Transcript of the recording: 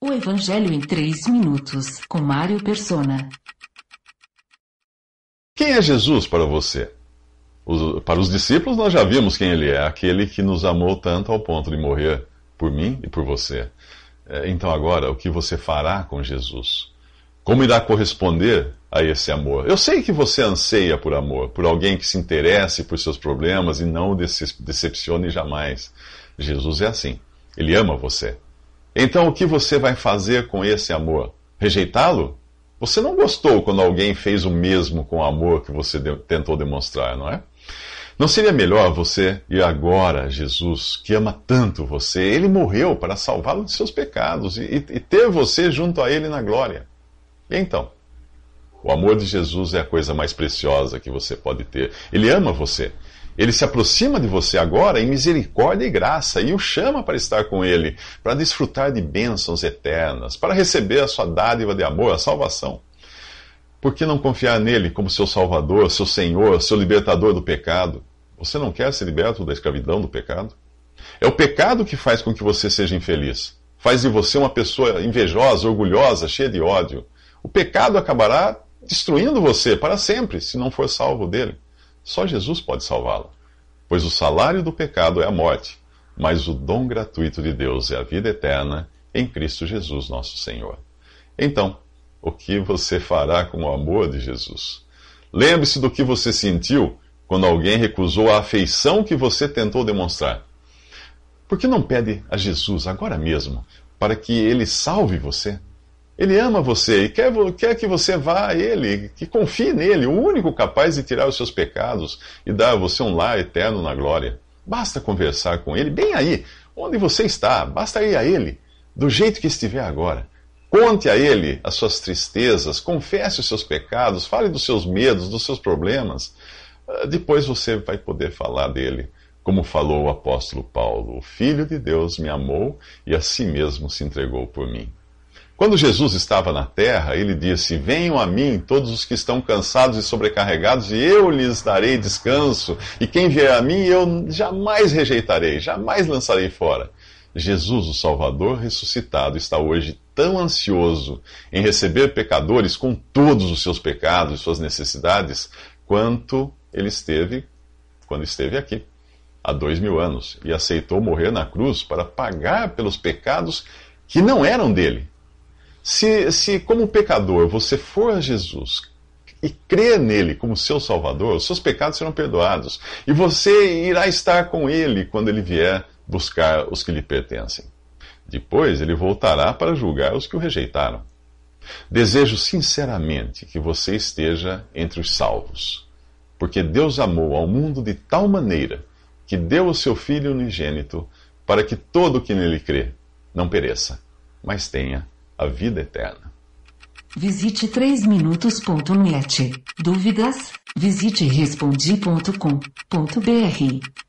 O Evangelho em 3 minutos, com Mário Persona. Quem é Jesus para você? Os, para os discípulos, nós já vimos quem ele é, aquele que nos amou tanto ao ponto de morrer por mim e por você. É, então, agora, o que você fará com Jesus? Como irá corresponder a esse amor? Eu sei que você anseia por amor, por alguém que se interesse por seus problemas e não o decepcione jamais. Jesus é assim. Ele ama você. Então, o que você vai fazer com esse amor? Rejeitá-lo? Você não gostou quando alguém fez o mesmo com o amor que você tentou demonstrar, não é? Não seria melhor você ir agora Jesus, que ama tanto você? Ele morreu para salvá-lo de seus pecados e, e ter você junto a Ele na glória. E então? O amor de Jesus é a coisa mais preciosa que você pode ter. Ele ama você. Ele se aproxima de você agora em misericórdia e graça e o chama para estar com Ele, para desfrutar de bênçãos eternas, para receber a sua dádiva de amor, a salvação. Por que não confiar nele como seu Salvador, seu Senhor, seu libertador do pecado? Você não quer ser liberto da escravidão do pecado? É o pecado que faz com que você seja infeliz. Faz de você uma pessoa invejosa, orgulhosa, cheia de ódio. O pecado acabará destruindo você para sempre se não for salvo dele. Só Jesus pode salvá-lo. Pois o salário do pecado é a morte, mas o dom gratuito de Deus é a vida eterna em Cristo Jesus, nosso Senhor. Então, o que você fará com o amor de Jesus? Lembre-se do que você sentiu quando alguém recusou a afeição que você tentou demonstrar. Por que não pede a Jesus agora mesmo para que ele salve você? Ele ama você e quer, quer que você vá a Ele, que confie nele, o único capaz de tirar os seus pecados e dar a você um lar eterno na glória. Basta conversar com Ele, bem aí, onde você está, basta ir a Ele, do jeito que estiver agora. Conte a Ele as suas tristezas, confesse os seus pecados, fale dos seus medos, dos seus problemas. Ah, depois você vai poder falar dele, como falou o apóstolo Paulo: O Filho de Deus me amou e a si mesmo se entregou por mim. Quando Jesus estava na terra, ele disse: Venham a mim todos os que estão cansados e sobrecarregados, e eu lhes darei descanso. E quem vier a mim, eu jamais rejeitarei, jamais lançarei fora. Jesus, o Salvador ressuscitado, está hoje tão ansioso em receber pecadores com todos os seus pecados e suas necessidades, quanto ele esteve quando esteve aqui, há dois mil anos, e aceitou morrer na cruz para pagar pelos pecados que não eram dele se, se como pecador, você for a Jesus e crer nele como seu Salvador, os seus pecados serão perdoados. E você irá estar com ele quando ele vier buscar os que lhe pertencem. Depois ele voltará para julgar os que o rejeitaram. Desejo sinceramente que você esteja entre os salvos, porque Deus amou ao mundo de tal maneira que deu o seu Filho unigênito para que todo o que nele crê não pereça, mas tenha a vida eterna. Visite 3minutos.net. Dúvidas? Visite respondi.com.br.